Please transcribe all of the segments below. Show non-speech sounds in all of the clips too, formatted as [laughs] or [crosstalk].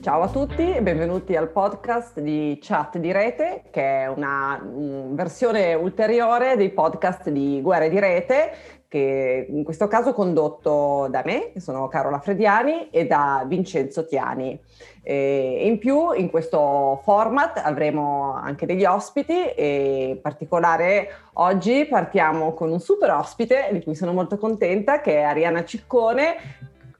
Ciao a tutti e benvenuti al podcast di Chat di Rete, che è una versione ulteriore dei podcast di Guerre di Rete, che in questo caso condotto da me, che sono Carola Frediani, e da Vincenzo Tiani. E in più in questo format avremo anche degli ospiti e in particolare oggi partiamo con un super ospite di cui sono molto contenta che è Ariana Ciccone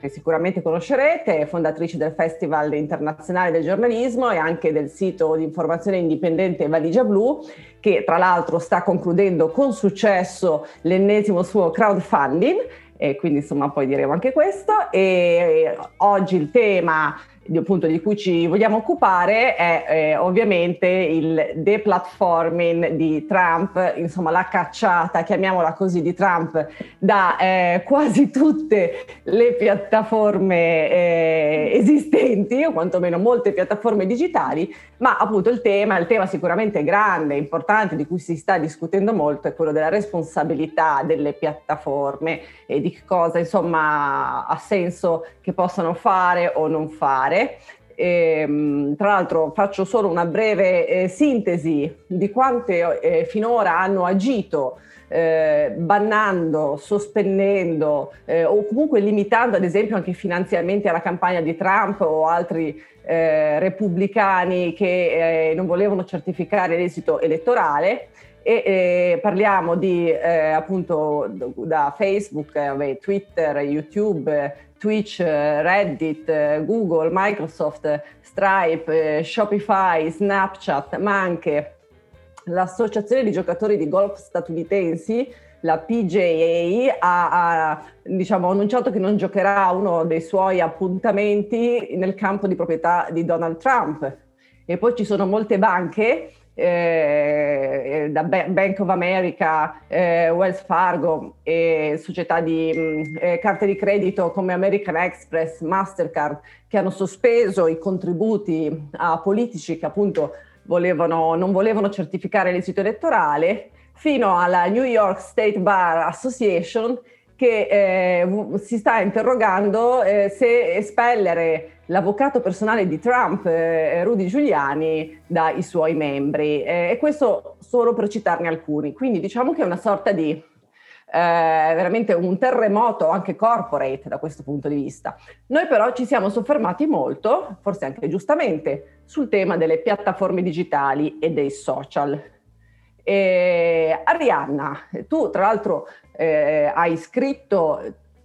che sicuramente conoscerete, fondatrice del Festival Internazionale del Giornalismo e anche del sito di informazione indipendente Valigia Blu, che tra l'altro sta concludendo con successo l'ennesimo suo crowdfunding, e quindi insomma poi diremo anche questo. E oggi il tema appunto, di cui ci vogliamo occupare è eh, ovviamente il deplatforming di Trump, insomma la cacciata, chiamiamola così, di Trump da eh, quasi tutte le piattaforme eh, esistenti, o quantomeno molte piattaforme digitali, ma appunto il tema, il tema sicuramente grande, importante, di cui si sta discutendo molto, è quello della responsabilità delle piattaforme e di cosa insomma ha senso che possano fare o non fare. E, ehm, tra l'altro faccio solo una breve eh, sintesi di quante eh, finora hanno agito eh, bannando, sospendendo eh, o comunque limitando ad esempio anche i finanziamenti alla campagna di Trump o altri eh, repubblicani che eh, non volevano certificare l'esito elettorale. E parliamo di appunto da Facebook, Twitter, YouTube, Twitch, Reddit, Google, Microsoft, Stripe, Shopify, Snapchat, ma anche l'associazione di giocatori di golf statunitensi, la PJA, ha, ha diciamo, annunciato che non giocherà uno dei suoi appuntamenti nel campo di proprietà di Donald Trump. E poi ci sono molte banche eh, da Bank of America, eh, Wells Fargo e società di mh, eh, carte di credito come American Express, Mastercard, che hanno sospeso i contributi a politici che appunto volevano, non volevano certificare l'esito elettorale, fino alla New York State Bar Association che eh, si sta interrogando eh, se espellere l'avvocato personale di Trump, eh, Rudy Giuliani, dai suoi membri. Eh, e questo solo per citarne alcuni. Quindi diciamo che è una sorta di eh, veramente un terremoto anche corporate da questo punto di vista. Noi però ci siamo soffermati molto, forse anche giustamente, sul tema delle piattaforme digitali e dei social. E Arianna, tu tra l'altro eh, hai scritto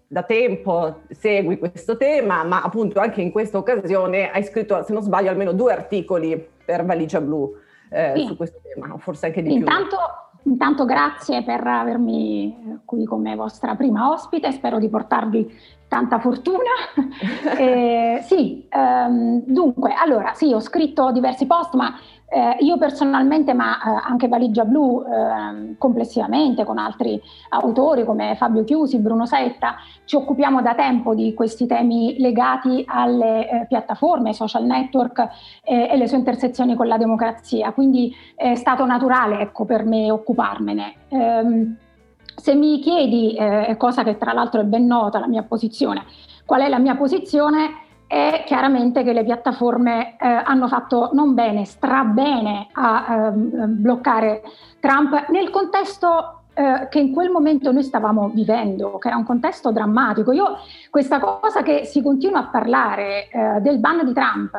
da tempo segui questo tema, ma appunto anche in questa occasione hai scritto, se non sbaglio, almeno due articoli per Valigia Blu eh, sì. su questo tema, forse anche di intanto, più. Intanto grazie per avermi qui come vostra prima ospite, spero di portarvi tanta fortuna. [laughs] eh, sì, ehm, dunque, allora sì, ho scritto diversi post, ma eh, io personalmente, ma eh, anche Valigia Blu eh, complessivamente, con altri autori come Fabio Chiusi, Bruno Setta, ci occupiamo da tempo di questi temi legati alle eh, piattaforme, social network eh, e le sue intersezioni con la democrazia. Quindi è stato naturale ecco, per me occuparmene. Ehm, se mi chiedi, eh, cosa che tra l'altro è ben nota, la mia posizione, qual è la mia posizione? È chiaramente che le piattaforme eh, hanno fatto non bene, strabene a eh, bloccare Trump nel contesto eh, che in quel momento noi stavamo vivendo, che era un contesto drammatico. Io questa cosa che si continua a parlare eh, del ban di Trump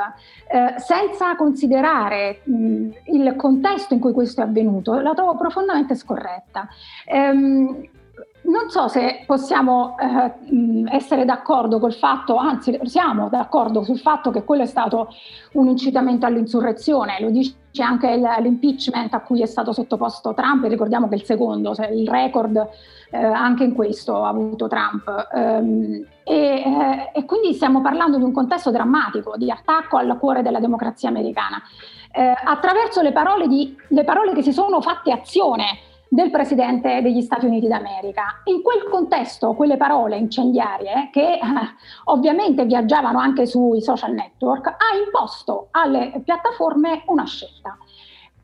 eh, senza considerare mh, il contesto in cui questo è avvenuto, la trovo profondamente scorretta. Ehm, non so se possiamo eh, essere d'accordo col fatto, anzi siamo d'accordo sul fatto che quello è stato un incitamento all'insurrezione, lo dice anche l'impeachment a cui è stato sottoposto Trump e ricordiamo che il secondo, cioè il record eh, anche in questo ha avuto Trump. Um, e, eh, e, quindi stiamo parlando di un contesto drammatico, di attacco al cuore della democrazia americana. Eh, attraverso le parole, di, le parole che si sono fatte azione del Presidente degli Stati Uniti d'America. In quel contesto, quelle parole incendiarie, che eh, ovviamente viaggiavano anche sui social network, ha imposto alle piattaforme una scelta.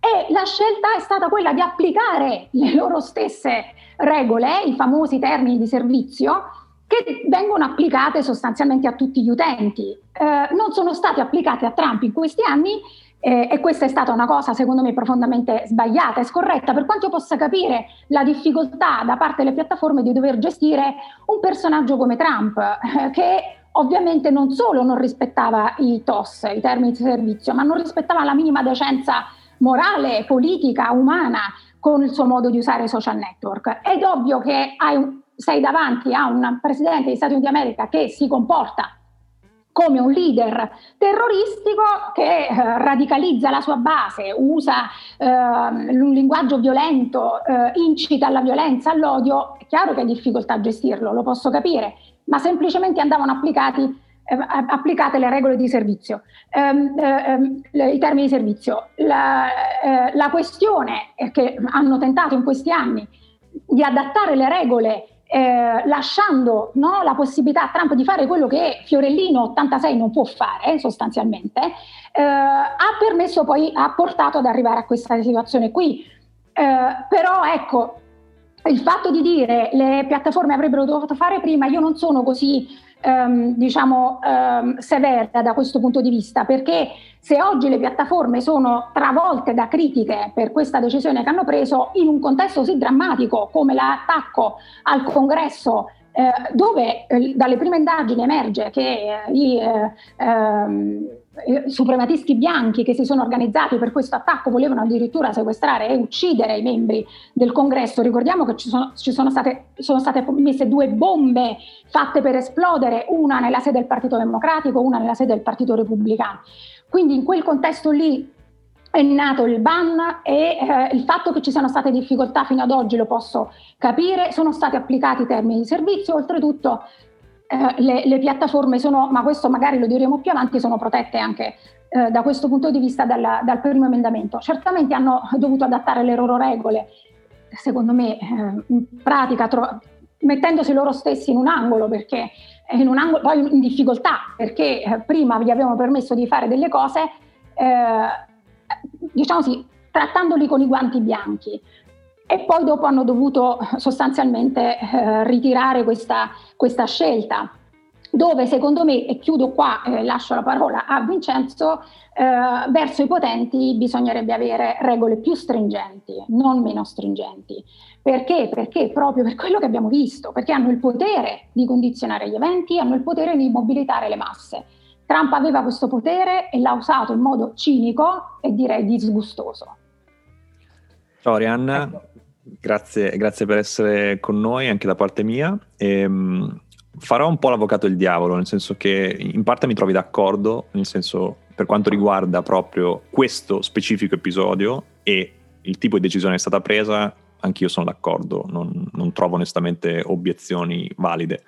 E la scelta è stata quella di applicare le loro stesse regole, i famosi termini di servizio, che vengono applicate sostanzialmente a tutti gli utenti. Eh, non sono state applicate a Trump in questi anni eh, e questa è stata una cosa secondo me profondamente sbagliata e scorretta, per quanto io possa capire la difficoltà da parte delle piattaforme di dover gestire un personaggio come Trump, eh, che ovviamente non solo non rispettava i TOS, i termini di servizio, ma non rispettava la minima decenza morale, politica, umana con il suo modo di usare i social network. È ovvio che hai, sei davanti a un presidente degli Stati Uniti d'America che si comporta come un leader terroristico che eh, radicalizza la sua base, usa eh, un linguaggio violento, eh, incita alla violenza, all'odio, è chiaro che è difficoltà a gestirlo, lo posso capire, ma semplicemente andavano applicati, eh, applicate le regole di servizio, ehm, ehm, i termini di servizio. La, eh, la questione che hanno tentato in questi anni di adattare le regole eh, lasciando no, la possibilità a Trump di fare quello che Fiorellino 86 non può fare sostanzialmente, eh, ha permesso poi, ha portato ad arrivare a questa situazione qui. Eh, però ecco, il fatto di dire le piattaforme avrebbero dovuto fare prima, io non sono così ehm, diciamo ehm, severa da questo punto di vista, perché se oggi le piattaforme sono travolte da critiche per questa decisione che hanno preso in un contesto così drammatico come l'attacco al congresso eh, dove eh, dalle prime indagini emerge che eh, i eh, ehm, suprematisti bianchi che si sono organizzati per questo attacco volevano addirittura sequestrare e uccidere i membri del congresso. Ricordiamo che ci sono, ci sono, state, sono state messe due bombe fatte per esplodere, una nella sede del Partito Democratico, una nella sede del Partito Repubblicano. Quindi in quel contesto lì è nato il ban e eh, il fatto che ci siano state difficoltà fino ad oggi lo posso capire, sono stati applicati i termini di servizio, oltretutto eh, le, le, piattaforme sono, ma questo magari lo diremo più avanti, sono protette anche eh, da questo punto di vista dal, dal, primo emendamento. Certamente hanno dovuto adattare le loro regole, secondo me eh, in pratica tro- mettendosi loro stessi in un angolo perché in un angolo, poi in difficoltà perché eh, prima gli avevano permesso di fare delle cose eh, diciamo così, trattandoli con i guanti bianchi. E poi dopo hanno dovuto sostanzialmente eh, ritirare questa, questa, scelta, dove secondo me, e chiudo qua, eh, lascio la parola a Vincenzo, eh, verso i potenti bisognerebbe avere regole più stringenti, non meno stringenti. Perché? Perché proprio per quello che abbiamo visto, perché hanno il potere di condizionare gli eventi, hanno il potere di mobilitare le masse. Trump aveva questo potere e l'ha usato in modo cinico e direi disgustoso. Ciao Arianna, ecco. grazie, grazie, per essere con noi anche da parte mia. E, um, farò un po' l'avvocato del diavolo, nel senso che in parte mi trovi d'accordo, nel senso per quanto riguarda proprio questo specifico episodio e il tipo di decisione che è stata presa, anch'io sono d'accordo, non, non trovo onestamente obiezioni valide.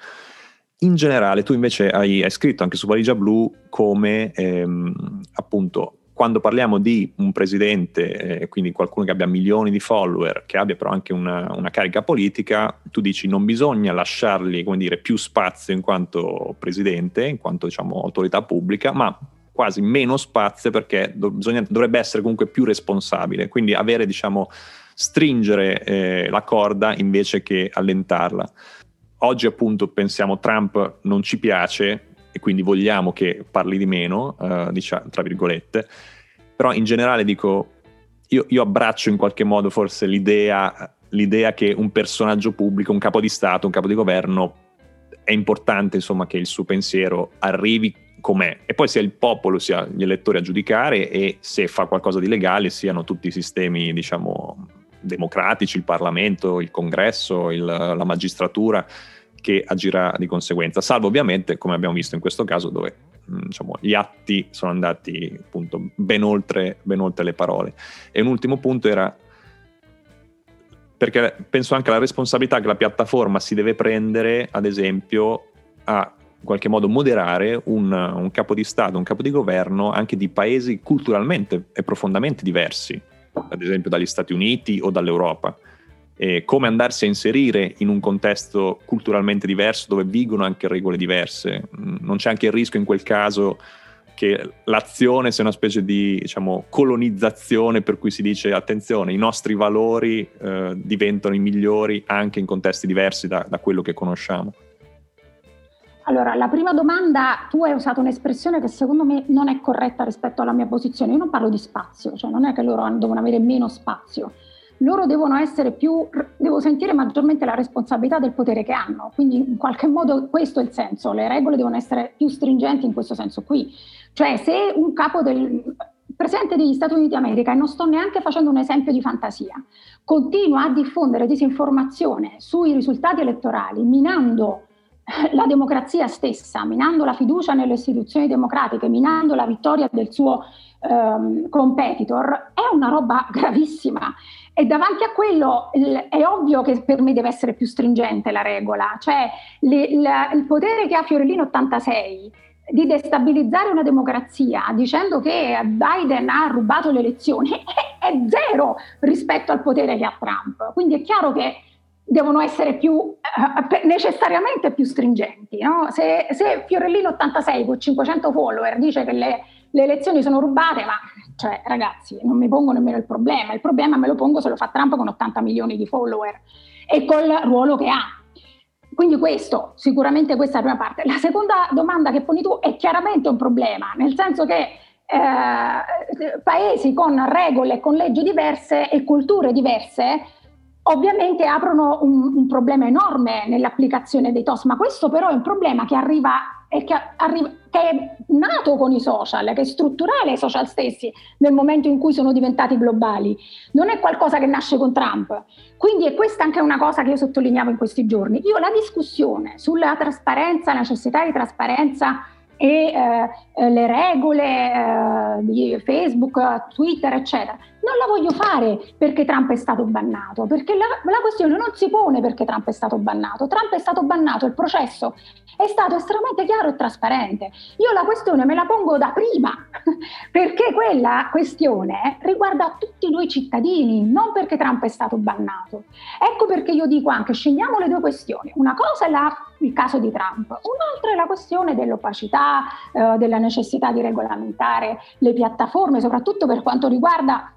In generale, tu invece hai, hai scritto anche su Valigia Blu come ehm, appunto quando parliamo di un presidente, eh, quindi qualcuno che abbia milioni di follower, che abbia però anche una, una, carica politica, tu dici non bisogna lasciargli come dire, più spazio in quanto presidente, in quanto diciamo, autorità pubblica, ma quasi meno spazio perché do, bisogna, dovrebbe essere comunque più responsabile, quindi avere, diciamo, stringere eh, la corda invece che allentarla oggi appunto pensiamo Trump non ci piace e quindi vogliamo che parli di meno, uh, diciamo, tra virgolette, però in generale dico, io, io abbraccio in qualche modo forse l'idea, l'idea, che un personaggio pubblico, un capo di Stato, un capo di governo, è importante insomma che il suo pensiero arrivi com'è. E poi sia il popolo, sia gli elettori a giudicare e se fa qualcosa di legale siano tutti i sistemi diciamo democratici, il Parlamento, il Congresso, il, la magistratura che agirà di conseguenza, salvo ovviamente, come abbiamo visto in questo caso, dove mm, diciamo, gli atti sono andati appunto ben oltre, ben oltre le parole. E un ultimo punto era perché penso anche alla responsabilità che la piattaforma si deve prendere, ad esempio, a in qualche modo moderare un, un, capo di Stato, un capo di governo anche di paesi culturalmente e profondamente diversi, ad esempio dagli Stati Uniti o dall'Europa eh, come andarsi a inserire in un contesto culturalmente diverso dove vigono anche regole diverse. Mm, non c'è anche il rischio in quel caso che l'azione sia una specie di diciamo, colonizzazione per cui si dice attenzione, i nostri valori eh, diventano i migliori anche in contesti diversi da, da quello che conosciamo. Allora, la prima domanda, tu hai usato un'espressione che secondo me non è corretta rispetto alla mia posizione. Io non parlo di spazio, cioè non è che loro devono avere meno spazio. Loro devono essere più, devo sentire maggiormente la responsabilità del potere che hanno. Quindi in qualche modo questo è il senso. Le regole devono essere più stringenti in questo senso qui. Cioè se un capo del Presidente degli Stati Uniti d'America, e non sto neanche facendo un esempio di fantasia, continua a diffondere disinformazione sui risultati elettorali, minando [laughs] la democrazia stessa, minando la fiducia nelle istituzioni democratiche, minando la vittoria del suo um, competitor, è una roba [laughs] gravissima. E davanti a quello è ovvio che per me deve essere più stringente la regola, cioè le, la, il potere che ha Fiorellino 86 di destabilizzare una democrazia dicendo che Biden ha rubato le elezioni [laughs] è zero rispetto al potere che ha Trump. Quindi è chiaro che devono essere più, eh, necessariamente più stringenti. No? Se, se, Fiorellino 86 con 500 follower dice che le, le, elezioni sono rubate, ma cioè, ragazzi, non mi pongo nemmeno il problema. Il problema me lo pongo se lo fa Trump con 80 milioni di follower e col ruolo che ha. Quindi questo, sicuramente questa è la prima parte. La seconda domanda che poni tu è chiaramente un problema, nel senso che eh, paesi con regole, con leggi diverse e culture diverse ovviamente aprono un, un, problema enorme nell'applicazione dei TOS, ma questo però è un problema che arriva, che, arriva, che è nato con i social, che è strutturale ai social stessi nel momento in cui sono diventati globali, non è qualcosa che nasce con Trump. Quindi è questa anche una cosa che io sottolineavo in questi giorni. Io la discussione sulla trasparenza, la necessità di trasparenza e eh, le regole eh, di Facebook, Twitter, eccetera. Non la voglio fare perché Trump è stato bannato, perché la, la, questione non si pone perché Trump è stato bannato. Trump è stato bannato, il processo è stato estremamente chiaro e trasparente. Io la questione me la pongo da prima, [laughs] perché quella questione riguarda tutti noi cittadini, non perché Trump è stato bannato. Ecco perché io dico anche, scegliamo le due questioni. Una cosa è la, il caso di Trump, un'altra è la questione dell'opacità, eh, della necessità di regolamentare le piattaforme, soprattutto per quanto riguarda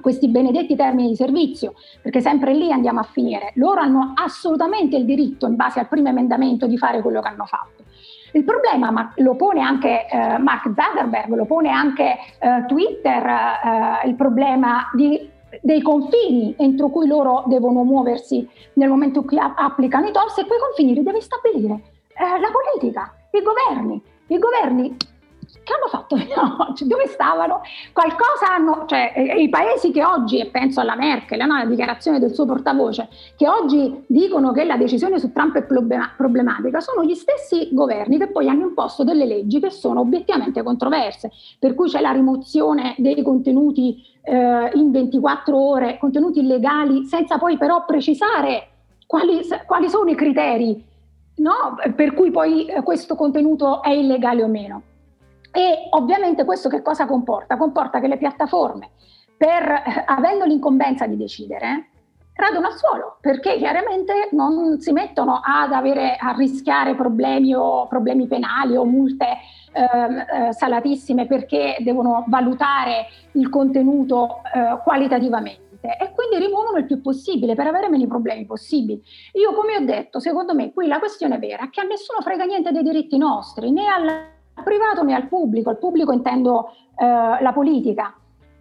questi benedetti termini di servizio, perché sempre lì andiamo a finire. Loro hanno assolutamente il diritto, in base al primo emendamento, di fare quello che hanno fatto. Il problema ma lo pone anche eh, Mark Zuckerberg, lo pone anche eh, Twitter, eh, il problema di, dei confini entro cui loro devono muoversi nel momento in cui applicano i TOS e quei confini li deve stabilire eh, la politica, i governi. I governi che hanno fatto fino ad oggi? Dove stavano? Qualcosa hanno, cioè i paesi che oggi, e penso alla Merkel, no, alla dichiarazione del suo portavoce, che oggi dicono che la decisione su Trump è problematica, sono gli stessi governi che poi hanno imposto delle leggi che sono obiettivamente controverse, per cui c'è la rimozione dei contenuti eh, in 24 ore, contenuti illegali, senza poi però precisare quali, quali sono i criteri no, per cui poi eh, questo contenuto è illegale o meno. E ovviamente questo che cosa comporta? Comporta che le piattaforme, per, eh, avendo l'incombenza di decidere, radono al suolo perché chiaramente non si mettono ad avere a rischiare problemi o problemi penali o multe ehm, eh, salatissime perché devono valutare il contenuto eh, qualitativamente e quindi rimuovono il più possibile per avere meno problemi possibili. Io come ho detto, secondo me qui la questione vera è che a nessuno frega niente dei diritti nostri, né al privato né al pubblico, al pubblico intendo eh, la politica.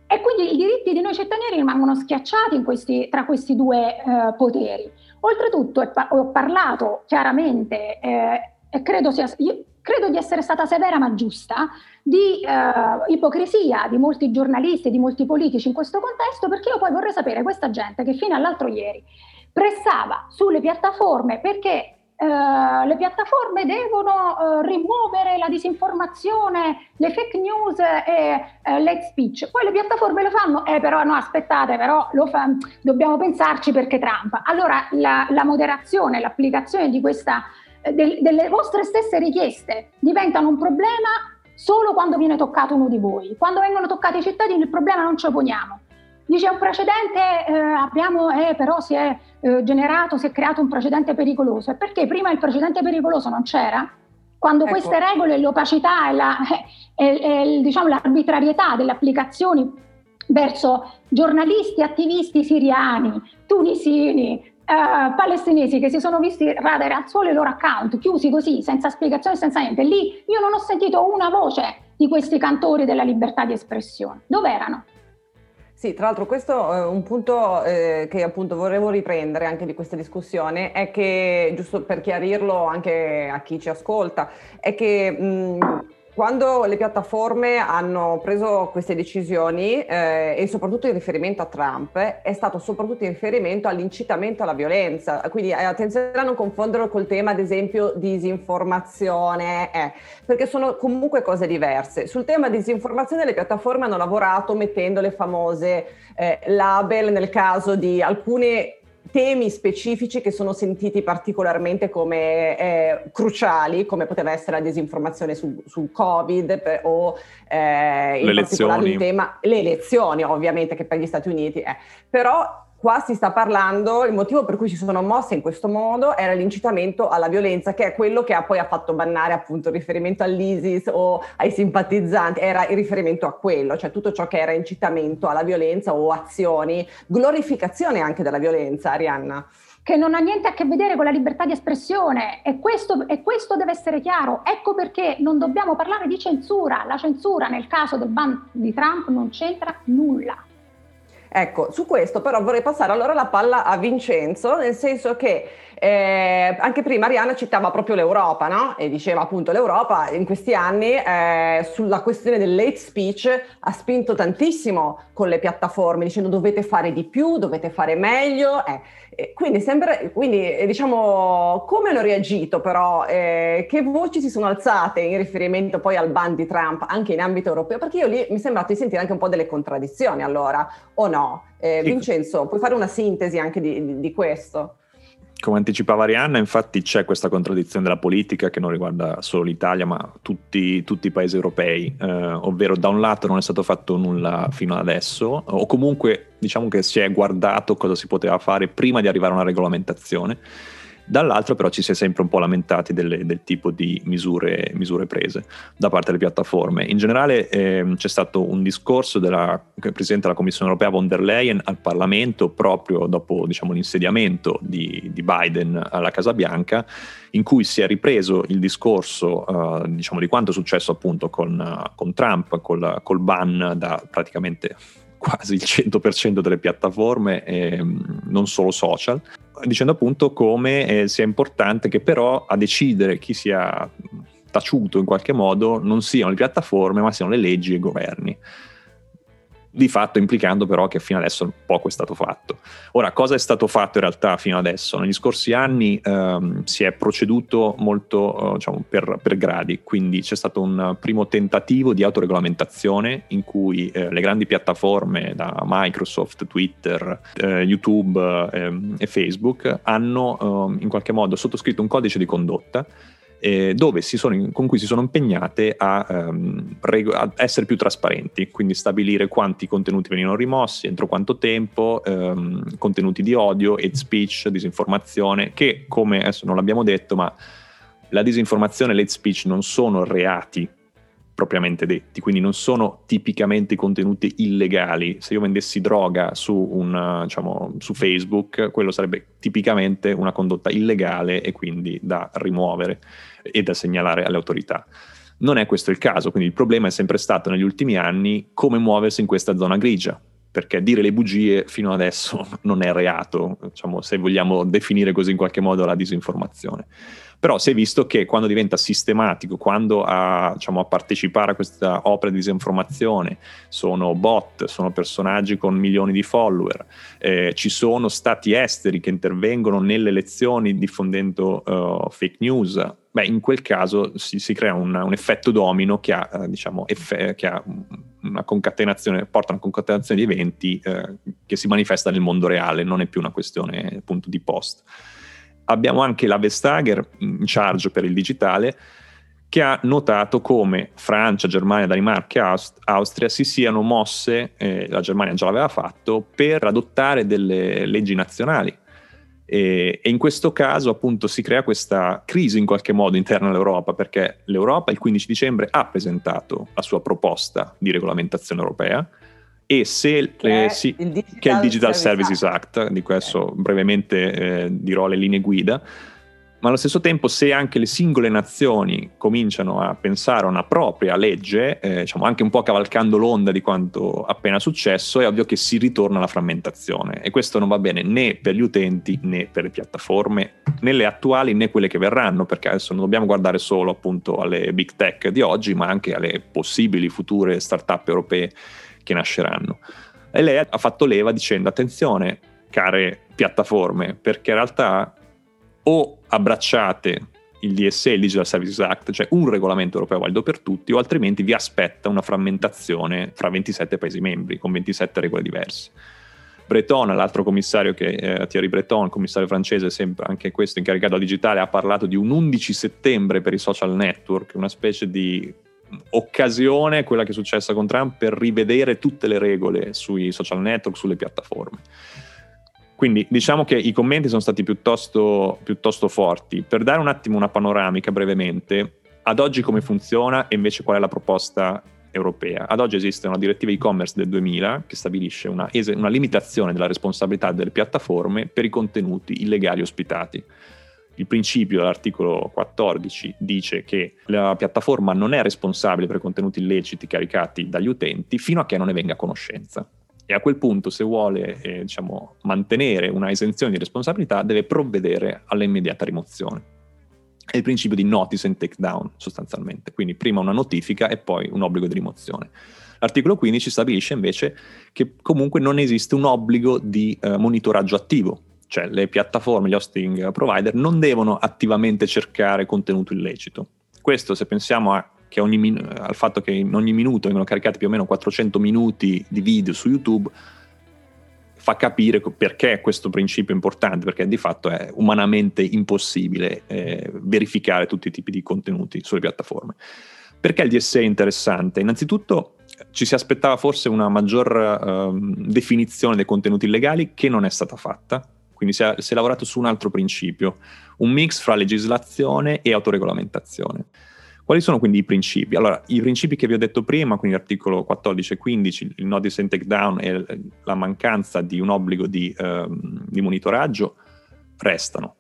E quindi i diritti di noi cittadini rimangono schiacciati questi, tra questi due eh, poteri. Oltretutto ho parlato chiaramente, eh, e credo, sia, credo, di essere stata severa ma giusta, di eh, ipocrisia di molti giornalisti, di molti politici in questo contesto, perché io poi vorrei sapere questa gente che fino all'altro ieri pressava sulle piattaforme perché Uh, le piattaforme devono uh, rimuovere la disinformazione, le fake news e uh, l'hate speech. Poi le piattaforme lo fanno, eh però no, aspettate, però fa, dobbiamo pensarci perché Trump. Allora la, la moderazione, l'applicazione di questa, del, delle vostre stesse richieste diventano un problema solo quando viene toccato uno di voi. Quando vengono toccati i cittadini il problema non ce poniamo. Dice un precedente, eh, abbiamo, eh, però si è eh, generato, si è creato un precedente pericoloso. E perché prima il precedente pericoloso non c'era? Quando ecco. queste regole, l'opacità e, la, [laughs] e, e diciamo, l'arbitrarietà delle applicazioni verso giornalisti, attivisti siriani, tunisini, uh, palestinesi che si sono visti radere al sole i loro account, chiusi così, senza spiegazione, senza niente. Lì io non ho sentito una voce di questi cantori della libertà di espressione. Dove erano? Sì, tra l'altro questo è un punto eh, che appunto volevo riprendere anche di questa discussione, è che, giusto per chiarirlo anche a chi ci ascolta, è che mh, quando le piattaforme hanno preso queste decisioni eh, e soprattutto in riferimento a Trump è stato soprattutto in riferimento all'incitamento alla violenza, quindi eh, attenzione a non confonderlo col tema ad esempio disinformazione, eh, perché sono comunque cose diverse. Sul tema disinformazione le piattaforme hanno lavorato mettendo le famose eh, label nel caso di alcune temi specifici che sono sentiti particolarmente come eh, cruciali, come poteva essere la disinformazione sul, sul Covid per, o eh, in le particolare elezioni. il tema le elezioni, ovviamente, che per gli Stati Uniti è. Però Qua si sta parlando, il motivo per cui si sono mosse in questo modo era l'incitamento alla violenza, che è quello che ha poi ha fatto bannare appunto il riferimento all'ISIS o ai simpatizzanti, era il riferimento a quello, cioè tutto ciò che era incitamento alla violenza o azioni, glorificazione anche della violenza, Arianna che non ha niente a che vedere con la libertà di espressione e questo, e questo, deve essere chiaro. Ecco perché non dobbiamo parlare di censura. La censura nel caso del ban di Trump non c'entra nulla. Ecco, su questo però vorrei passare allora la palla a Vincenzo, nel senso che eh, anche prima Arianna citava proprio l'Europa, no? E diceva appunto l'Europa in questi anni eh, sulla questione del late speech ha spinto tantissimo con le piattaforme dicendo dovete fare di più, dovete fare meglio. Eh. Quindi, sempre, quindi eh, diciamo come hanno reagito però, eh, che voci si sono alzate in riferimento poi al ban di Trump anche in ambito europeo? Perché io lì mi è sembrato di sentire anche un po' delle contraddizioni allora, o no? Eh, Vincenzo, puoi fare una sintesi anche di, di, di questo? Come anticipava Arianna, infatti c'è questa contraddizione della politica che non riguarda solo l'Italia, ma tutti, tutti i paesi europei, eh, ovvero da un lato non è stato fatto nulla fino ad adesso, o comunque diciamo che si è guardato cosa si poteva fare prima di arrivare a una regolamentazione Dall'altro però ci si è sempre un po' lamentati delle, del tipo di misure, misure, prese da parte delle piattaforme. In generale eh, c'è stato un discorso della Presidente della Commissione europea von der Leyen al Parlamento proprio dopo diciamo, l'insediamento di, di Biden alla Casa Bianca in cui si è ripreso il discorso uh, diciamo, di quanto è successo appunto con, con Trump, col, col ban da praticamente quasi il 100% delle piattaforme, eh, non solo social, dicendo appunto come eh, sia importante che però a decidere chi sia taciuto in qualche modo non siano le piattaforme ma siano le leggi e i governi di fatto implicando però che fino adesso poco è stato fatto. Ora, cosa è stato fatto in realtà fino adesso? Negli scorsi anni ehm, si è proceduto molto eh, diciamo, per, per, gradi, quindi c'è stato un primo tentativo di autoregolamentazione in cui eh, le grandi piattaforme da Microsoft, Twitter, eh, YouTube ehm, e Facebook hanno ehm, in qualche modo sottoscritto un codice di condotta eh, sono, con cui si sono impegnate a, um, reg- a, essere più trasparenti, quindi stabilire quanti contenuti venivano rimossi, entro quanto tempo, um, contenuti di odio, hate speech, disinformazione, che come adesso non l'abbiamo detto, ma la disinformazione e l'hate speech non sono reati propriamente detti, quindi non sono tipicamente contenuti illegali. Se io vendessi droga su, un, diciamo, su Facebook, quello sarebbe tipicamente una condotta illegale e quindi da rimuovere e da segnalare alle autorità. Non è questo il caso, quindi il problema è sempre stato negli ultimi anni come muoversi in questa zona grigia, perché dire le bugie fino adesso [laughs] non è reato, diciamo, se vogliamo definire così in qualche modo la disinformazione. Però si è visto che quando diventa sistematico, quando a, diciamo, a partecipare a questa opera di disinformazione sono bot, sono personaggi con milioni di follower, eh, ci sono stati esteri che intervengono nelle elezioni diffondendo uh, fake news, beh, in quel caso si, si crea un, un, effetto domino che ha, eh, diciamo, effe- che ha una concatenazione, porta a una concatenazione di eventi eh, che si manifesta nel mondo reale, non è più una questione appunto di post abbiamo anche la Vestager in charge per il digitale che ha notato come Francia, Germania, Danimarca e Aust- Austria si siano mosse, eh, la Germania già l'aveva fatto, per adottare delle leggi nazionali. E, e, in questo caso appunto si crea questa crisi in qualche modo interna all'Europa perché l'Europa il 15 dicembre ha presentato la sua proposta di regolamentazione europea e se che, eh, sì, il Digital, che è il Digital Services, Act, Act di questo brevemente eh, dirò le linee guida, ma allo stesso tempo se anche le singole nazioni cominciano a pensare a una propria legge, eh, diciamo anche un po' cavalcando l'onda di quanto appena successo, è ovvio che si ritorna alla frammentazione. E questo non va bene né per gli utenti né per le piattaforme, né le attuali né quelle che verranno, perché adesso non dobbiamo guardare solo appunto alle big tech di oggi, ma anche alle possibili future start-up europee che nasceranno. E lei ha fatto leva dicendo attenzione, care piattaforme, perché in realtà o abbracciate il DSA, il Digital Services Act, cioè un regolamento europeo valido per tutti, o altrimenti vi aspetta una frammentazione fra 27 Paesi membri, con 27 regole diverse. Breton, l'altro commissario che eh, Thierry Breton, commissario francese, sempre anche questo incaricato al digitale, ha parlato di un 11 settembre per i social network, una specie di occasione, quella che è successa con Trump, per rivedere tutte le regole sui social network, sulle piattaforme. Quindi diciamo che i commenti sono stati piuttosto, piuttosto forti. Per dare un attimo una panoramica brevemente, ad oggi come funziona e invece qual è la proposta europea. Ad oggi esiste una direttiva e-commerce del 2000 che stabilisce una, una, limitazione della responsabilità delle piattaforme per i contenuti illegali ospitati. Il principio dell'articolo 14 dice che la piattaforma non è responsabile per contenuti illeciti caricati dagli utenti fino a che non ne venga a conoscenza e a quel punto se vuole eh, diciamo, mantenere una esenzione di responsabilità deve provvedere all'immediata rimozione. È il principio di notice and take down sostanzialmente, quindi prima una notifica e poi un obbligo di rimozione. L'articolo 15 stabilisce invece che comunque non esiste un obbligo di eh, monitoraggio attivo, cioè le piattaforme, gli hosting provider non devono attivamente cercare contenuto illecito. Questo se pensiamo a ogni, al fatto che in ogni minuto vengono caricati più o meno 400 minuti di video su YouTube, fa capire perché questo principio è importante, perché di fatto è umanamente impossibile eh, verificare tutti i tipi di contenuti sulle piattaforme. Perché il DSA è interessante? Innanzitutto ci si aspettava forse una maggior eh, definizione dei contenuti illegali che non è stata fatta, quindi si è, si è lavorato su un altro principio, un mix fra legislazione e autoregolamentazione. Quali sono quindi i principi? Allora, i principi che vi ho detto prima, quindi l'articolo 14 e 15, il and take down e la mancanza di un obbligo di, ehm, di monitoraggio, restano.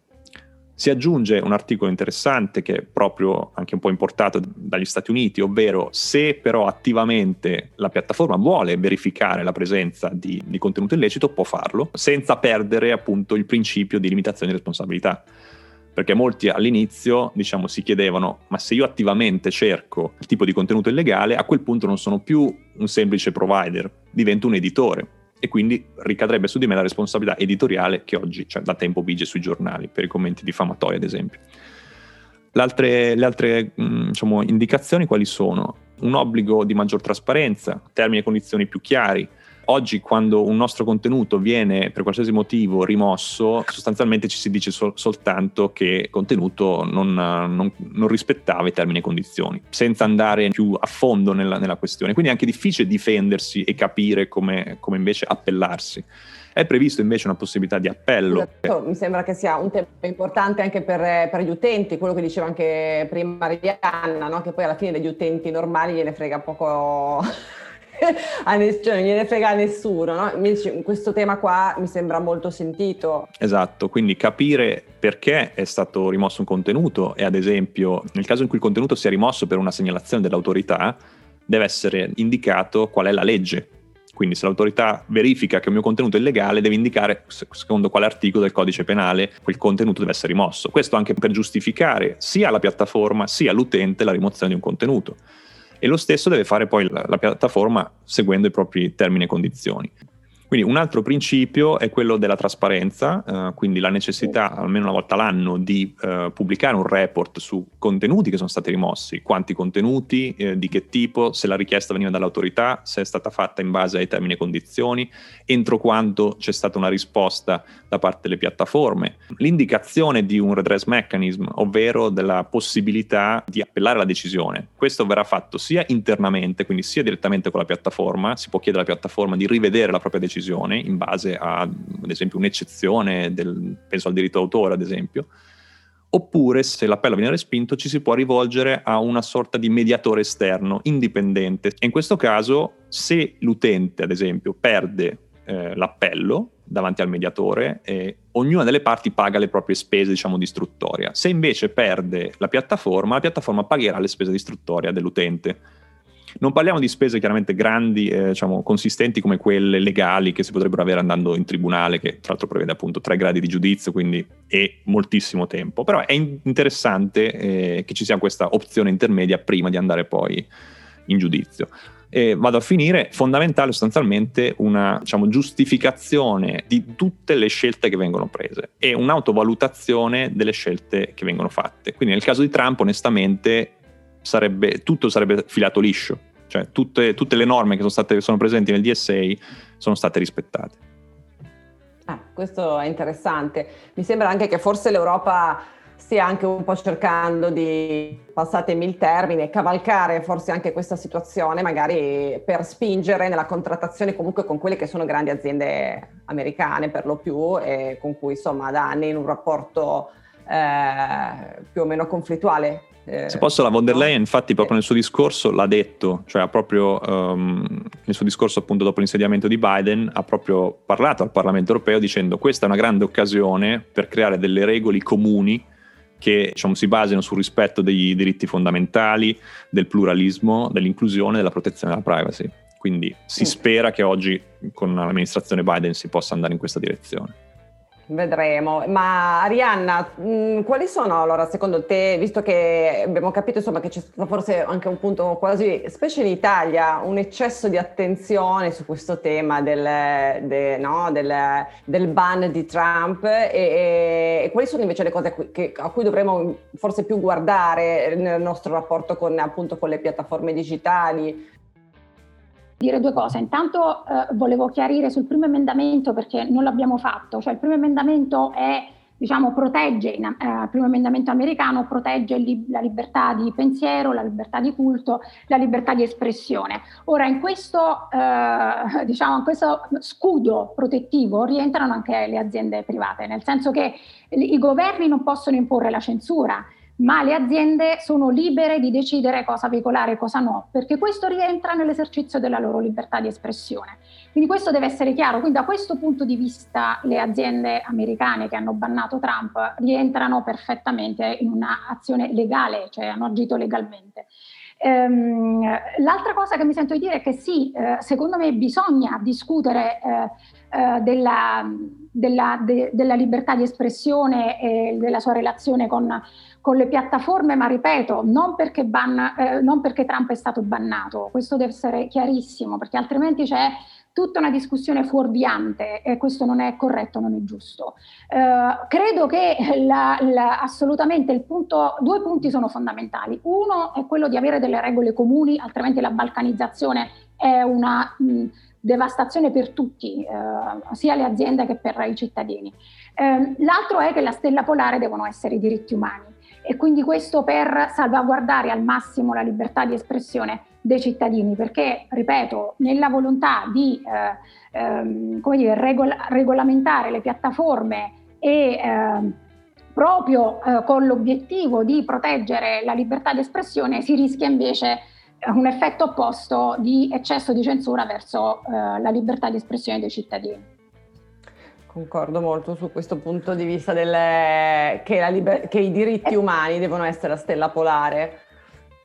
Si aggiunge un articolo interessante che è proprio anche un po' importato dagli Stati Uniti, ovvero se però attivamente la piattaforma vuole verificare la presenza di, di contenuto illecito, può farlo, senza perdere appunto il principio di limitazione di responsabilità. Perché molti all'inizio diciamo, si chiedevano ma se io attivamente cerco il tipo di contenuto illegale a quel punto non sono più un semplice provider, divento un editore e quindi ricadrebbe su di me la responsabilità editoriale che oggi cioè, da tempo vige sui giornali per i commenti diffamatori ad esempio. L'altre, le altre mh, diciamo, indicazioni quali sono? Un obbligo di maggior trasparenza, termini e condizioni più chiari, oggi quando un nostro contenuto viene per qualsiasi motivo rimosso, sostanzialmente ci si dice sol- soltanto che il contenuto non, non, non, rispettava i termini e condizioni, senza andare più a fondo nella, nella questione. Quindi è anche difficile difendersi e capire come, come invece appellarsi. È previsto invece una possibilità di appello. Esatto, mi sembra che sia un tema importante anche per, per, gli utenti, quello che diceva anche prima Rihanna, no? che poi alla fine degli utenti normali gliene frega poco [laughs] cioè non gliene frega a nessuno, no? Invece questo tema qua mi sembra molto sentito. Esatto, quindi capire perché è stato rimosso un contenuto e ad esempio nel caso in cui il contenuto sia rimosso per una segnalazione dell'autorità deve essere indicato qual è la legge. Quindi se l'autorità verifica che il mio contenuto è illegale deve indicare secondo quale articolo del codice penale quel contenuto deve essere rimosso. Questo anche per giustificare sia alla piattaforma sia all'utente la rimozione di un contenuto e lo stesso deve fare poi la, la piattaforma seguendo i propri termini e condizioni. Quindi un altro principio è quello della trasparenza, eh, quindi la necessità almeno una volta l'anno di eh, pubblicare un report su contenuti che sono stati rimossi, quanti contenuti, eh, di che tipo, se la richiesta veniva dall'autorità, se è stata fatta in base ai termini e condizioni, entro quanto c'è stata una risposta da parte delle piattaforme, l'indicazione di un redress mechanism, ovvero della possibilità di appellare la decisione. Questo verrà fatto sia internamente, quindi sia direttamente con la piattaforma, si può chiedere alla piattaforma di rivedere la propria decisione, decisione in base a, ad esempio, un'eccezione, del, penso al diritto d'autore, ad esempio, oppure se l'appello viene respinto ci si può rivolgere a una sorta di mediatore esterno, indipendente. E in questo caso, se l'utente, ad esempio, perde eh, l'appello davanti al mediatore, eh, ognuna delle parti paga le proprie spese, diciamo, di istruttoria. Se invece perde la piattaforma, la piattaforma pagherà le spese di istruttoria dell'utente. Non parliamo di spese chiaramente grandi, eh, diciamo, consistenti come quelle legali che si potrebbero avere andando in tribunale, che tra l'altro prevede appunto tre gradi di giudizio, quindi è moltissimo tempo. Però è interessante eh, che ci sia questa opzione intermedia prima di andare poi in giudizio. E vado a finire, fondamentale sostanzialmente una diciamo, giustificazione di tutte le scelte che vengono prese e un'autovalutazione delle scelte che vengono fatte. Quindi nel caso di Trump onestamente sarebbe, tutto sarebbe filato liscio, cioè tutte, tutte le norme che sono, state, sono presenti nel DSA sono state rispettate. Ah, questo è interessante. Mi sembra anche che forse l'Europa stia anche un po' cercando di, passatemi il termine, cavalcare forse anche questa situazione, magari per spingere nella contrattazione comunque con quelle che sono grandi aziende americane per lo più e con cui insomma da anni in un rapporto eh, più o meno conflittuale eh, Se posso, la von der Leyen, infatti, proprio nel suo discorso l'ha detto, cioè ha proprio um, nel suo discorso, appunto, dopo l'insediamento di Biden, ha proprio parlato al Parlamento europeo dicendo: Questa è una grande occasione per creare delle regole comuni che diciamo, si basino sul rispetto dei diritti fondamentali, del pluralismo, dell'inclusione e della protezione della privacy. Quindi si spera che oggi con l'amministrazione Biden si possa andare in questa direzione. Vedremo, ma Arianna, mh, mm, quali sono allora secondo te, visto che abbiamo capito insomma che c'è stato forse anche un punto quasi, specie in Italia, un eccesso di attenzione su questo tema del, de, no, del, del, ban di Trump e, e, e, quali sono invece le cose a cui, che, a cui, dovremmo forse più guardare nel nostro rapporto con, appunto, con le piattaforme digitali? Dire due cose. Intanto eh, volevo chiarire sul primo emendamento perché non l'abbiamo fatto, cioè il primo emendamento è diciamo, protegge, eh, il primo emendamento americano protegge li, la libertà di pensiero, la libertà di culto, la libertà di espressione. Ora, in questo, eh, [laughs] diciamo, in questo scudo protettivo rientrano anche le aziende private, nel senso che i governi non possono imporre la censura, ma le aziende sono libere di decidere cosa veicolare e cosa no, perché questo rientra nell'esercizio della loro libertà di espressione. Quindi questo deve essere chiaro. Quindi da questo punto di vista le aziende americane che hanno bannato Trump rientrano perfettamente in un'azione legale, cioè hanno agito legalmente. Ehm, l'altra cosa che mi sento di dire è che sì, eh, secondo me bisogna discutere eh, eh, della, della, de, della, libertà di espressione e della sua relazione con, con le piattaforme, ma ripeto, non perché, ban, eh, non perché Trump è stato bannato, questo deve essere chiarissimo, perché altrimenti c'è tutta una discussione fuorviante e questo non è corretto, non è giusto. Eh, credo che la, la, assolutamente il punto, due punti sono fondamentali. Uno è quello di avere delle regole comuni, altrimenti la balcanizzazione è una mh, devastazione per tutti, eh, sia le aziende che per i cittadini. Eh, l'altro è che la stella polare devono essere i diritti umani e quindi questo per salvaguardare al massimo la libertà di espressione dei cittadini, perché, ripeto, nella volontà di eh, ehm, dire, regol- regolamentare le piattaforme e eh, proprio eh, con l'obiettivo di proteggere la libertà di espressione si rischia invece un effetto opposto di eccesso di censura verso eh, la libertà di espressione dei cittadini. Concordo molto su questo punto di vista delle, che, liber- che, i diritti eh. umani devono essere la stella polare.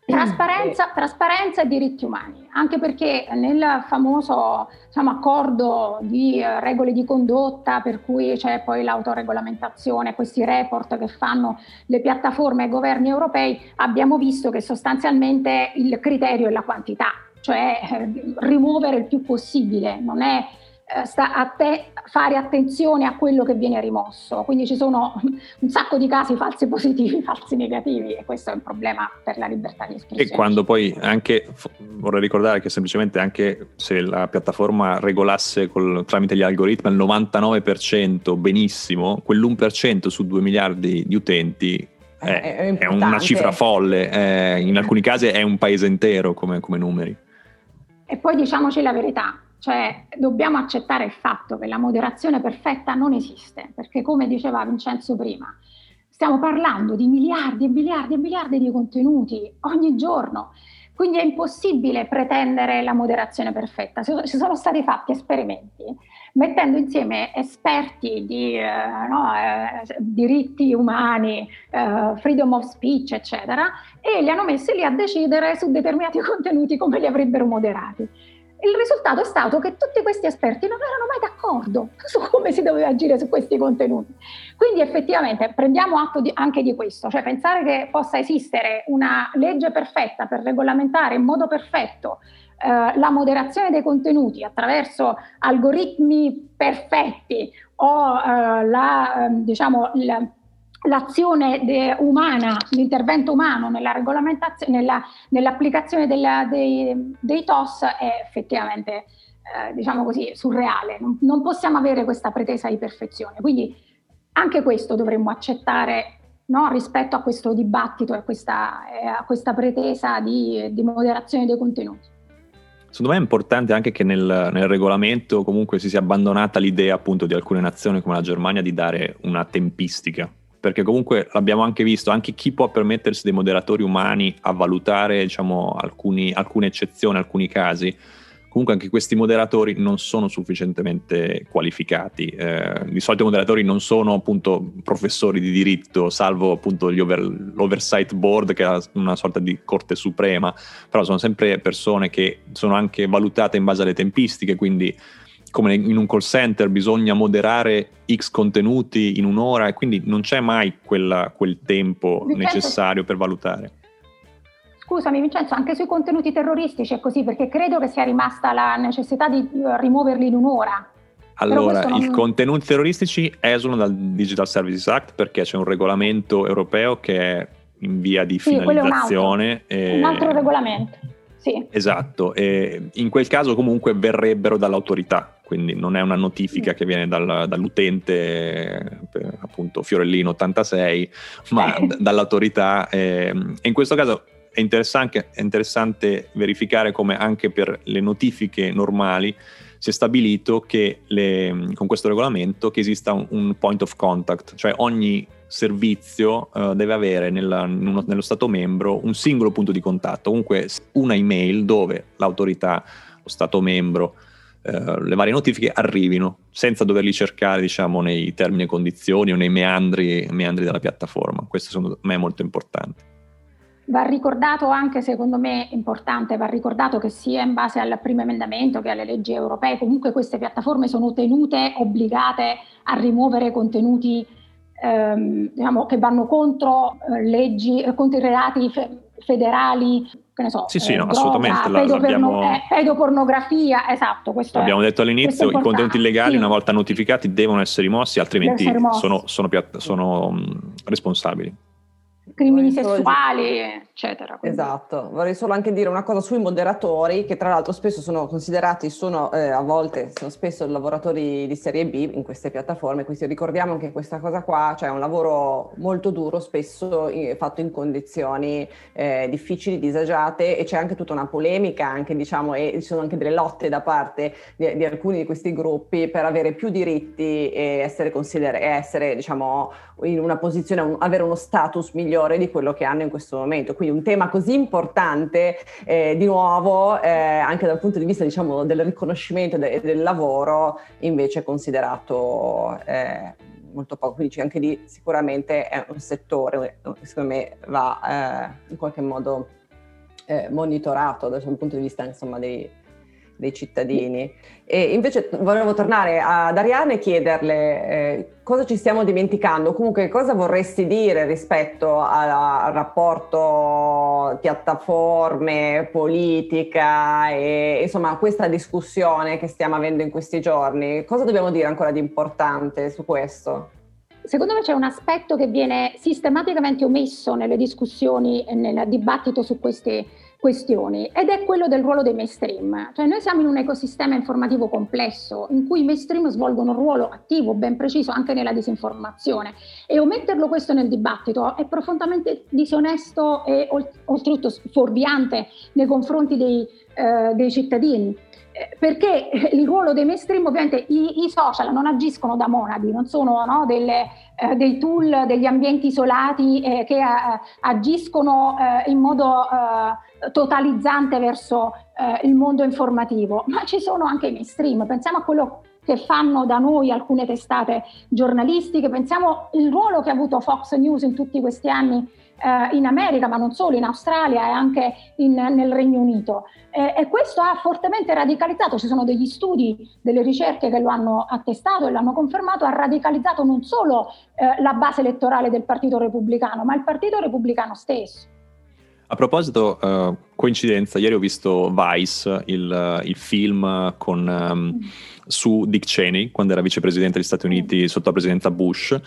Trasparenza, trasparenza, e diritti umani, anche perché nel famoso diciamo, accordo di eh, regole di condotta per cui c'è poi l'autoregolamentazione, questi report che fanno le piattaforme e i governi europei, abbiamo visto che sostanzialmente il criterio è la quantità, cioè eh, rimuovere il più possibile, non è eh, sta a te fare attenzione a quello che viene rimosso. Quindi ci sono [laughs] un sacco di casi falsi positivi, [laughs] falsi negativi e questo è un problema per la libertà di espressione. E quando poi anche, vorrei ricordare che semplicemente anche se la piattaforma regolasse col, tramite gli algoritmi al 99% benissimo, quell'1% su 2 miliardi di utenti è, è, è una cifra folle, è, in alcuni casi è un paese intero come, come numeri. E poi diciamoci la verità, cioè dobbiamo accettare il fatto che la moderazione perfetta non esiste, perché come diceva Vincenzo prima, stiamo parlando di miliardi e miliardi e miliardi di contenuti ogni giorno. Quindi è impossibile pretendere la moderazione perfetta. Ci sono stati fatti esperimenti mettendo insieme esperti di eh, no, eh, diritti umani, eh, freedom of speech, eccetera, e li hanno messi lì a decidere su determinati [laughs] contenuti come li avrebbero moderati. Il risultato è stato che tutti questi esperti non erano mai d'accordo [laughs] su come si doveva agire su questi contenuti. Quindi effettivamente prendiamo atto di, anche di questo, cioè pensare che possa esistere una legge perfetta per regolamentare in modo perfetto eh, la moderazione dei contenuti attraverso algoritmi perfetti o eh, la, ehm, diciamo, la, l'azione umana, l'intervento umano nella regolamentazione, nella, nell'applicazione della, dei, dei, TOS è effettivamente, eh, diciamo così, surreale. Non, non, possiamo avere questa pretesa di perfezione. Quindi anche questo dovremmo accettare no, rispetto a questo dibattito e a questa, a questa pretesa di, di moderazione dei contenuti. Secondo me è importante anche che nel, nel, regolamento comunque si sia abbandonata l'idea appunto di alcune nazioni come la Germania di dare una tempistica, perché comunque l'abbiamo anche visto, anche chi può permettersi dei moderatori umani a valutare diciamo, alcuni, alcune eccezioni, alcuni casi, comunque anche questi moderatori non sono sufficientemente qualificati. Eh, di solito i moderatori non sono appunto professori di diritto, salvo appunto over, l'oversight board che è una sorta di corte suprema, però sono sempre persone che sono anche valutate in base alle tempistiche, quindi come in un call center bisogna moderare X contenuti in un'ora e quindi non c'è mai quella, quel tempo necessario per valutare. Scusami Vincenzo, anche sui contenuti terroristici è così perché credo che sia rimasta la necessità di eh, rimuoverli in un'ora. Allora, non... i contenuti terroristici esulano dal Digital Services Act perché c'è un regolamento europeo che è in via di sì, finalizzazione. Un altro, e... un altro regolamento. Sì. Esatto, e in quel caso comunque verrebbero dall'autorità, quindi non è una notifica mm. che viene dal, dall'utente, appunto Fiorellino 86, ma eh. [laughs] dall'autorità. E, e in questo caso è interessante, è interessante, verificare come anche per le notifiche normali si è stabilito che le, con questo regolamento che esista un, un, point of contact, cioè ogni servizio uh, deve avere nella, uno, nello Stato membro un singolo punto di contatto, comunque una email dove l'autorità, lo Stato membro, uh, le varie notifiche arrivino senza doverli cercare diciamo nei termini e condizioni o nei meandri, meandri della piattaforma. Questo secondo me è molto importante. Va ricordato anche, secondo me importante, va ricordato che sia in base al primo emendamento che alle leggi europee, comunque queste piattaforme sono tenute, obbligate a rimuovere contenuti ehm, diciamo, che vanno contro eh, leggi, contro i reati fe- federali, che ne so, sì, sì, eh, no, droga, assolutamente. Pedoporno- eh, pedopornografia, esatto. Questo l'abbiamo è, detto all'inizio, i contenuti illegali sì. una volta notificati devono essere rimossi, altrimenti essere sono, sono, piatt- sono responsabili crimini sessuali, eccetera. Quindi. Esatto, vorrei solo anche dire una cosa sui moderatori, che tra l'altro spesso sono considerati, sono eh, a volte, sono spesso lavoratori di serie B in queste piattaforme, quindi ricordiamo che questa cosa qua, cioè è un lavoro molto duro, spesso fatto in condizioni eh, difficili, disagiate e c'è anche tutta una polemica, anche diciamo, e ci sono anche delle lotte da parte di, di alcuni di questi gruppi per avere più diritti e essere, consider- essere diciamo, in una posizione, un, avere uno status migliore di quello che hanno in questo momento. Quindi un tema così importante, eh, di nuovo, eh, anche dal punto di vista diciamo, del riconoscimento de- del lavoro, invece è considerato eh, molto poco. Quindi anche lì sicuramente è un settore che secondo me va eh, in qualche modo eh, monitorato dal punto di vista insomma, dei, dei cittadini. E invece volevo tornare ad Ariane e chiederle eh, cosa ci stiamo dimenticando, comunque cosa vorresti dire rispetto al rapporto piattaforme, politica e insomma questa discussione che stiamo avendo in questi giorni. Cosa dobbiamo dire ancora di importante su questo? Secondo me c'è un aspetto che viene sistematicamente omesso nelle discussioni e nel dibattito su queste questioni ed è quello del ruolo dei mainstream. Cioè noi siamo in un ecosistema informativo complesso in cui i mainstream svolgono un ruolo attivo, ben preciso anche nella disinformazione e ometterlo questo nel dibattito è profondamente disonesto e oltretutto fuorviante nei confronti dei, eh, dei cittadini. Eh, perché il ruolo dei mainstream, ovviamente i, i social non agiscono da monadi, non sono no, delle, eh, dei tool, degli ambienti isolati eh, che eh, agiscono eh, in modo eh, totalizzante verso il mondo informativo, ma ci sono anche i mainstream. Pensiamo a quello che fanno da noi alcune testate giornalistiche, pensiamo al ruolo che ha avuto Fox News in tutti questi anni eh, in America, ma non solo, in Australia e anche in, nel Regno Unito. Eh, e questo ha fortemente radicalizzato, ci sono degli studi, delle ricerche che lo hanno attestato e l'hanno confermato, ha radicalizzato non solo eh, la base elettorale del Partito Repubblicano, ma il Partito Repubblicano stesso. A proposito, uh, coincidenza, ieri ho visto Vice, il, il film con, um, su Dick Cheney, quando era vicepresidente degli Stati Uniti sotto la presidenza Bush,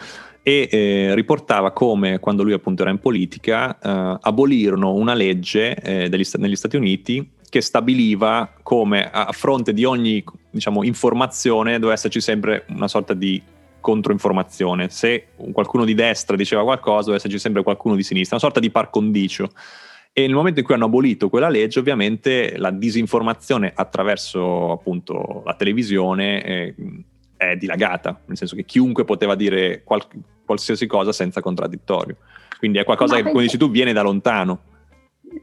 e eh, riportava come quando lui appunto era in politica eh, abolirono una legge eh, degli, negli Stati Uniti che stabiliva come a fronte di ogni diciamo, informazione doveva esserci sempre una sorta di controinformazione. Se qualcuno di destra diceva qualcosa, doveva esserci sempre qualcuno di sinistra, una sorta di par condicio. E nel momento in cui hanno abolito quella legge, ovviamente la disinformazione attraverso appunto la televisione eh, è dilagata, nel senso che chiunque poteva dire qual- qualsiasi cosa senza contraddittorio. Quindi è qualcosa Ma che, come dici tu, viene da lontano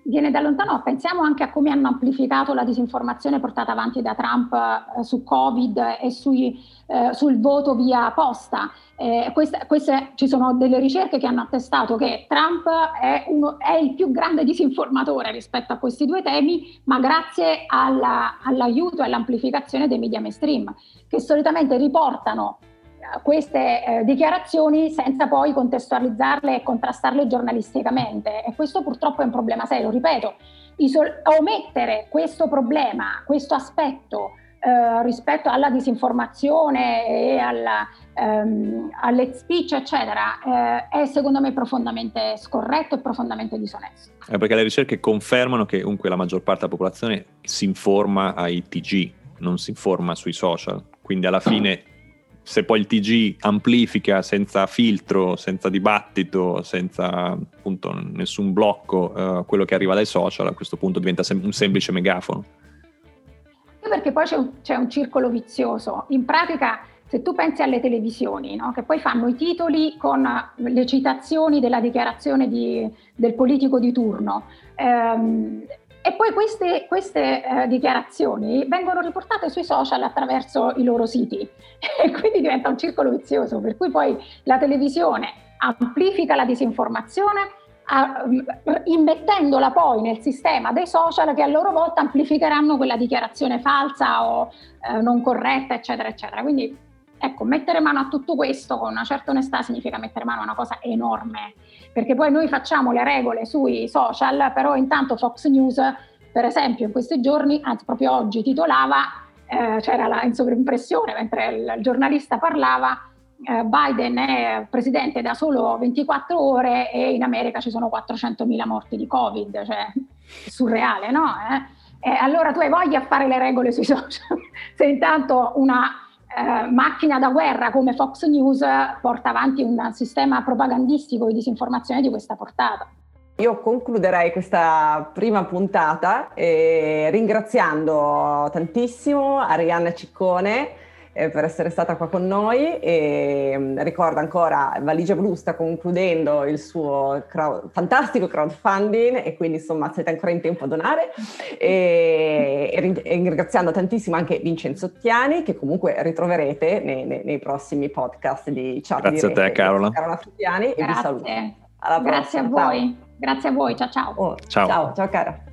viene da lontano, pensiamo anche a come hanno amplificato la disinformazione portata avanti da Trump eh, su Covid e sui, eh, sul voto via posta. Eh, queste, queste, ci sono delle ricerche che hanno attestato che Trump è, uno, è, il più grande disinformatore rispetto a questi due temi, ma grazie alla, all'aiuto e all'amplificazione dei media mainstream, che solitamente riportano queste eh, dichiarazioni senza poi contestualizzarle e contrastarle giornalisticamente e questo purtroppo è un problema serio, ripeto, isol- omettere questo problema, questo aspetto eh, rispetto alla disinformazione e alla, ehm, all'hate speech eccetera eh, è secondo me profondamente scorretto e profondamente disonesto. È perché le ricerche confermano che comunque la maggior parte della popolazione si informa ai TG, non si informa sui social, quindi alla fine se poi il TG amplifica senza filtro, senza dibattito, senza appunto nessun blocco uh, quello che arriva dai social, a questo punto diventa sem- un semplice megafono. Perché poi c'è un, c'è un, circolo vizioso. In pratica, se tu pensi alle televisioni, no? che poi fanno i titoli con le citazioni della dichiarazione di, del politico di turno, ehm, e poi queste, queste eh, dichiarazioni vengono riportate sui social attraverso i loro siti [laughs] e quindi diventa un circolo vizioso, per cui poi la televisione amplifica la disinformazione a, immettendola poi nel sistema dei social che a loro volta amplificheranno quella dichiarazione falsa o eh, non corretta, eccetera, eccetera. Quindi ecco, mettere mano a tutto questo con una certa onestà significa mettere mano a una cosa enorme perché poi noi facciamo le regole sui social, però intanto Fox News, per esempio, in questi giorni, anzi proprio oggi, titolava, eh, c'era la, in sovrimpressione mentre il, il giornalista parlava, eh, Biden è presidente da solo 24 ore e in America ci sono 400.000 morti di Covid, cioè surreale, no? Eh? allora tu hai voglia a fare le regole sui social, [laughs] se intanto una eh, macchina da guerra come Fox News porta avanti un sistema propagandistico di disinformazione di questa portata. Io concluderei questa prima puntata eh, ringraziando tantissimo Arianna Ciccone eh, per essere stata qua con noi e mm, ricordo ancora Valigia Blu sta concludendo il suo crowd, fantastico crowdfunding e quindi insomma siete ancora in tempo a donare e, e, e ringraziando tantissimo anche Vincenzo Ottiani che comunque ritroverete nei, nei, nei prossimi podcast di Chat Grazie a te Carola. Carola Fruttiani e vi saluto. Alla Grazie a voi. Ciao. Grazie a voi, ciao ciao. Oh, ciao. Ciao, ciao cara.